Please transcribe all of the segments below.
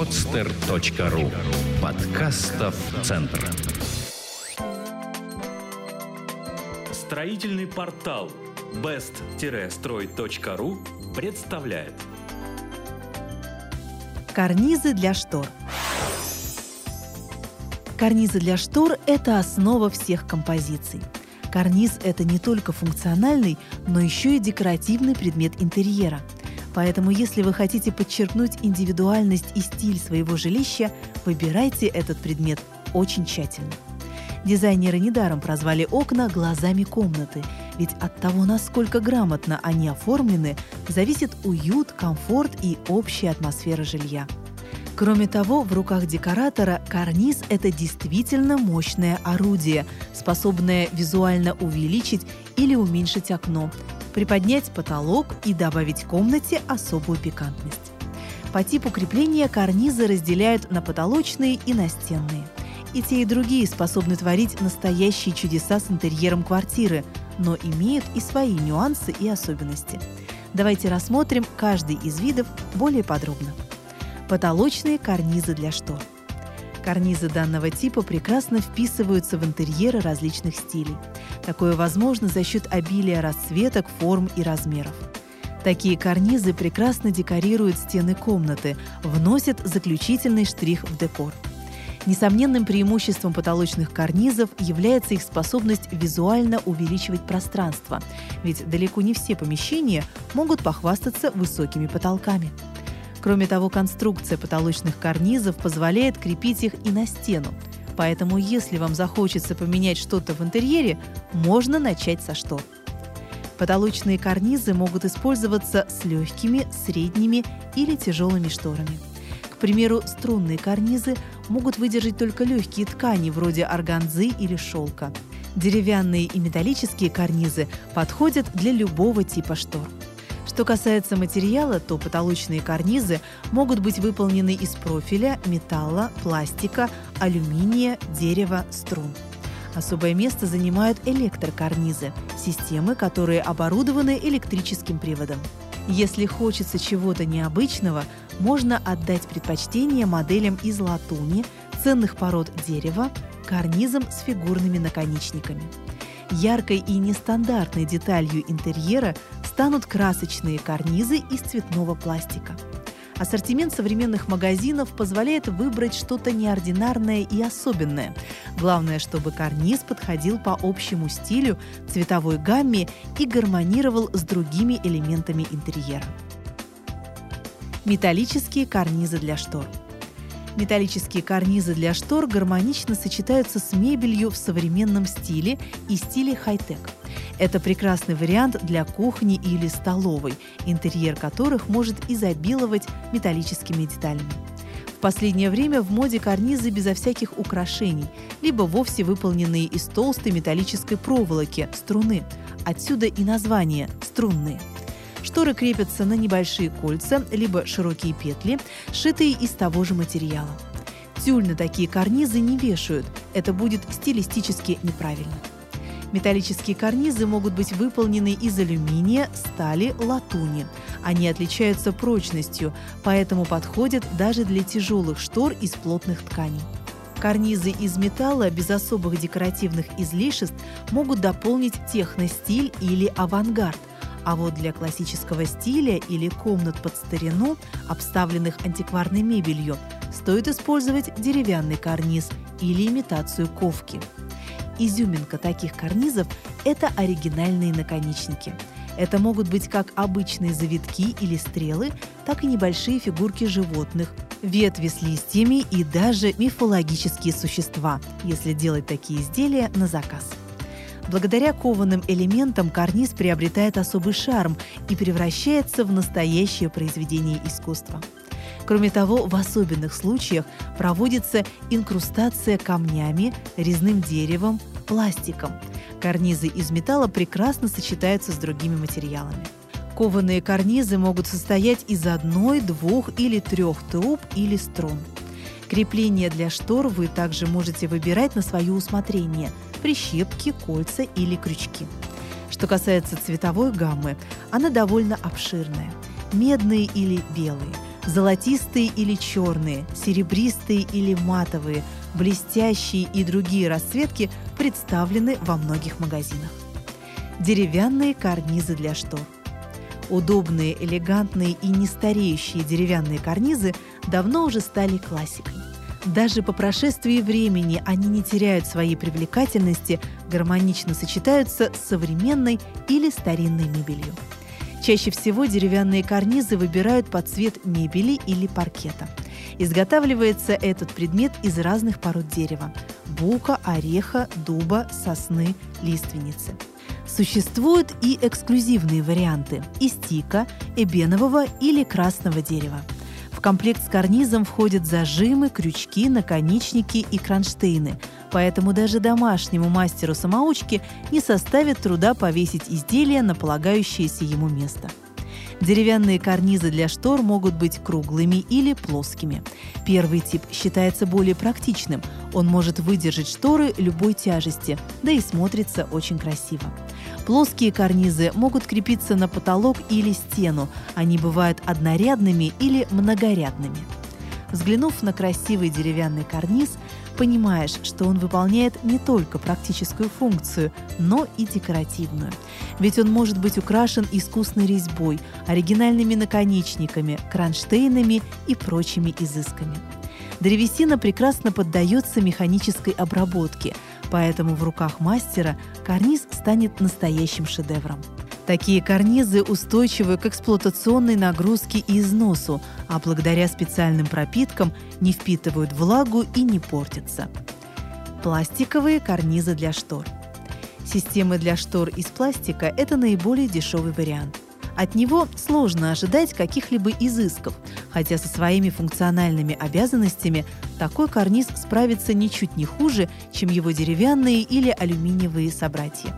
podster.ru Подкастов Центр Строительный портал best-строй.ру представляет Карнизы для штор Карнизы для штор – это основа всех композиций. Карниз – это не только функциональный, но еще и декоративный предмет интерьера. Поэтому, если вы хотите подчеркнуть индивидуальность и стиль своего жилища, выбирайте этот предмет очень тщательно. Дизайнеры недаром прозвали окна глазами комнаты, ведь от того, насколько грамотно они оформлены, зависит уют, комфорт и общая атмосфера жилья. Кроме того, в руках декоратора карниз – это действительно мощное орудие, способное визуально увеличить или уменьшить окно, приподнять потолок и добавить комнате особую пикантность. По типу крепления карнизы разделяют на потолочные и настенные. И те, и другие способны творить настоящие чудеса с интерьером квартиры, но имеют и свои нюансы и особенности. Давайте рассмотрим каждый из видов более подробно. Потолочные карнизы для штор. Карнизы данного типа прекрасно вписываются в интерьеры различных стилей. Такое возможно за счет обилия расцветок, форм и размеров. Такие карнизы прекрасно декорируют стены комнаты, вносят заключительный штрих в декор. Несомненным преимуществом потолочных карнизов является их способность визуально увеличивать пространство, ведь далеко не все помещения могут похвастаться высокими потолками. Кроме того, конструкция потолочных карнизов позволяет крепить их и на стену. Поэтому, если вам захочется поменять что-то в интерьере, можно начать со штор. Потолочные карнизы могут использоваться с легкими, средними или тяжелыми шторами. К примеру, струнные карнизы могут выдержать только легкие ткани, вроде органзы или шелка. Деревянные и металлические карнизы подходят для любого типа штор. Что касается материала, то потолочные карнизы могут быть выполнены из профиля, металла, пластика, алюминия, дерева, струн. Особое место занимают электрокарнизы – системы, которые оборудованы электрическим приводом. Если хочется чего-то необычного, можно отдать предпочтение моделям из латуни, ценных пород дерева, карнизам с фигурными наконечниками. Яркой и нестандартной деталью интерьера станут красочные карнизы из цветного пластика. Ассортимент современных магазинов позволяет выбрать что-то неординарное и особенное. Главное, чтобы карниз подходил по общему стилю, цветовой гамме и гармонировал с другими элементами интерьера. Металлические карнизы для штор – Металлические карнизы для штор гармонично сочетаются с мебелью в современном стиле и стиле хай-тек. Это прекрасный вариант для кухни или столовой, интерьер которых может изобиловать металлическими деталями. В последнее время в моде карнизы безо всяких украшений, либо вовсе выполненные из толстой металлической проволоки, струны. Отсюда и название «струнные». Шторы крепятся на небольшие кольца, либо широкие петли, сшитые из того же материала. Тюль на такие карнизы не вешают, это будет стилистически неправильно. Металлические карнизы могут быть выполнены из алюминия, стали, латуни. Они отличаются прочностью, поэтому подходят даже для тяжелых штор из плотных тканей. Карнизы из металла без особых декоративных излишеств могут дополнить техностиль или авангард, а вот для классического стиля или комнат под старину, обставленных антикварной мебелью, стоит использовать деревянный карниз или имитацию ковки. Изюминка таких карнизов – это оригинальные наконечники. Это могут быть как обычные завитки или стрелы, так и небольшие фигурки животных, ветви с листьями и даже мифологические существа, если делать такие изделия на заказ. Благодаря кованым элементам карниз приобретает особый шарм и превращается в настоящее произведение искусства. Кроме того, в особенных случаях проводится инкрустация камнями, резным деревом, пластиком. Карнизы из металла прекрасно сочетаются с другими материалами. Кованые карнизы могут состоять из одной, двух или трех труб или струн. Крепление для штор вы также можете выбирать на свое усмотрение – прищепки, кольца или крючки. Что касается цветовой гаммы, она довольно обширная. Медные или белые, Золотистые или черные, серебристые или матовые, блестящие и другие расцветки представлены во многих магазинах. Деревянные карнизы для штор. Удобные, элегантные и нестареющие деревянные карнизы давно уже стали классикой. Даже по прошествии времени они не теряют своей привлекательности, гармонично сочетаются с современной или старинной мебелью. Чаще всего деревянные карнизы выбирают под цвет мебели или паркета. Изготавливается этот предмет из разных пород дерева – бука, ореха, дуба, сосны, лиственницы. Существуют и эксклюзивные варианты – из тика, эбенового или красного дерева – в комплект с карнизом входят зажимы, крючки, наконечники и кронштейны, поэтому даже домашнему мастеру-самоучке не составит труда повесить изделие на полагающееся ему место. Деревянные карнизы для штор могут быть круглыми или плоскими. Первый тип считается более практичным. Он может выдержать шторы любой тяжести, да и смотрится очень красиво. Плоские карнизы могут крепиться на потолок или стену. Они бывают однорядными или многорядными. Взглянув на красивый деревянный карниз, понимаешь, что он выполняет не только практическую функцию, но и декоративную. Ведь он может быть украшен искусной резьбой, оригинальными наконечниками, кронштейнами и прочими изысками. Древесина прекрасно поддается механической обработке, поэтому в руках мастера карниз станет настоящим шедевром. Такие карнизы устойчивы к эксплуатационной нагрузке и износу, а благодаря специальным пропиткам не впитывают влагу и не портятся. Пластиковые карнизы для штор. Системы для штор из пластика – это наиболее дешевый вариант – от него сложно ожидать каких-либо изысков, хотя со своими функциональными обязанностями такой карниз справится ничуть не хуже, чем его деревянные или алюминиевые собратья.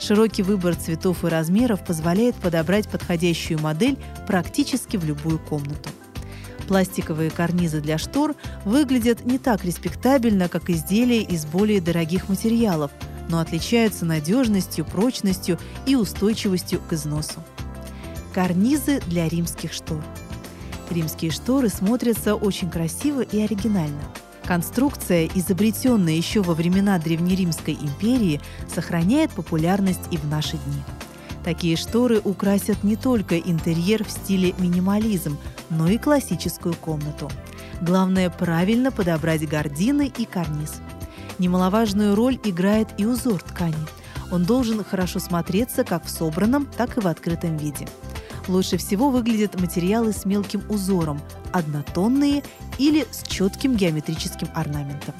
Широкий выбор цветов и размеров позволяет подобрать подходящую модель практически в любую комнату. Пластиковые карнизы для штор выглядят не так респектабельно, как изделия из более дорогих материалов, но отличаются надежностью, прочностью и устойчивостью к износу. Карнизы для римских штор. Римские шторы смотрятся очень красиво и оригинально. Конструкция, изобретенная еще во времена Древнеримской империи, сохраняет популярность и в наши дни. Такие шторы украсят не только интерьер в стиле минимализм, но и классическую комнату. Главное правильно подобрать гардины и карниз. Немаловажную роль играет и узор ткани. Он должен хорошо смотреться как в собранном, так и в открытом виде – Лучше всего выглядят материалы с мелким узором, однотонные или с четким геометрическим орнаментом.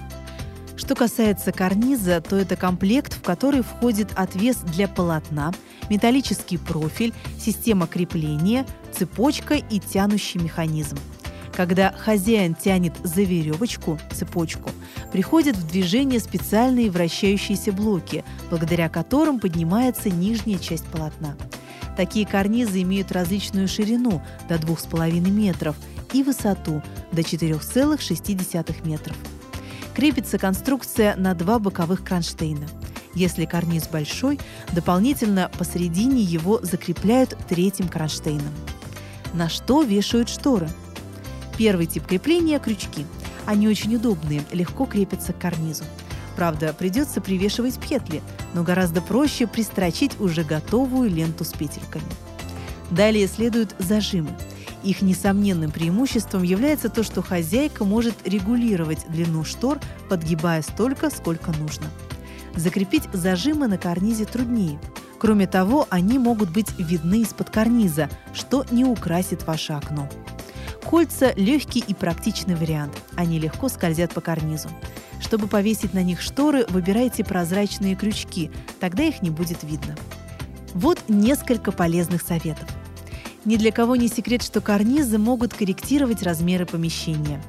Что касается карниза, то это комплект, в который входит отвес для полотна, металлический профиль, система крепления, цепочка и тянущий механизм. Когда хозяин тянет за веревочку, цепочку, приходят в движение специальные вращающиеся блоки, благодаря которым поднимается нижняя часть полотна. Такие карнизы имеют различную ширину до 2,5 метров и высоту до 4,6 метров. Крепится конструкция на два боковых кронштейна. Если карниз большой, дополнительно посередине его закрепляют третьим кронштейном. На что вешают шторы? Первый тип крепления – крючки. Они очень удобные, легко крепятся к карнизу. Правда, придется привешивать петли, но гораздо проще пристрочить уже готовую ленту с петельками. Далее следуют зажимы. Их несомненным преимуществом является то, что хозяйка может регулировать длину штор, подгибая столько, сколько нужно. Закрепить зажимы на карнизе труднее. Кроме того, они могут быть видны из-под карниза, что не украсит ваше окно. Кольца – легкий и практичный вариант. Они легко скользят по карнизу. Чтобы повесить на них шторы, выбирайте прозрачные крючки, тогда их не будет видно. Вот несколько полезных советов. Ни для кого не секрет, что карнизы могут корректировать размеры помещения.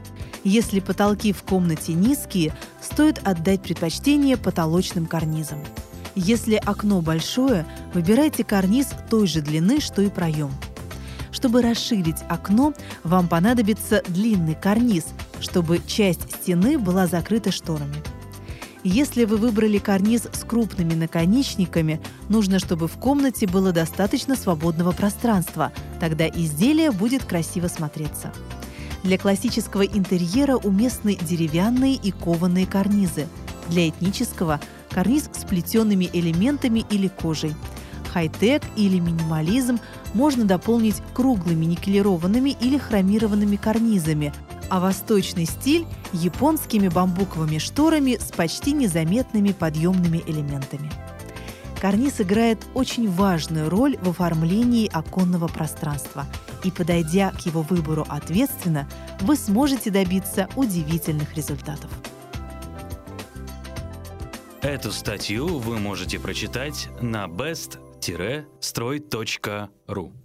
Если потолки в комнате низкие, стоит отдать предпочтение потолочным карнизам. Если окно большое, выбирайте карниз той же длины, что и проем. Чтобы расширить окно, вам понадобится длинный карниз, чтобы часть стены была закрыта шторами. Если вы выбрали карниз с крупными наконечниками, нужно, чтобы в комнате было достаточно свободного пространства, Тогда изделие будет красиво смотреться. Для классического интерьера уместны деревянные и кованые карнизы. Для этнического – карниз с плетеными элементами или кожей. Хай-тек или минимализм можно дополнить круглыми никелированными или хромированными карнизами, а восточный стиль – японскими бамбуковыми шторами с почти незаметными подъемными элементами. Карниз играет очень важную роль в оформлении оконного пространства, и подойдя к его выбору ответственно, вы сможете добиться удивительных результатов. Эту статью вы можете прочитать на best-строй.ру.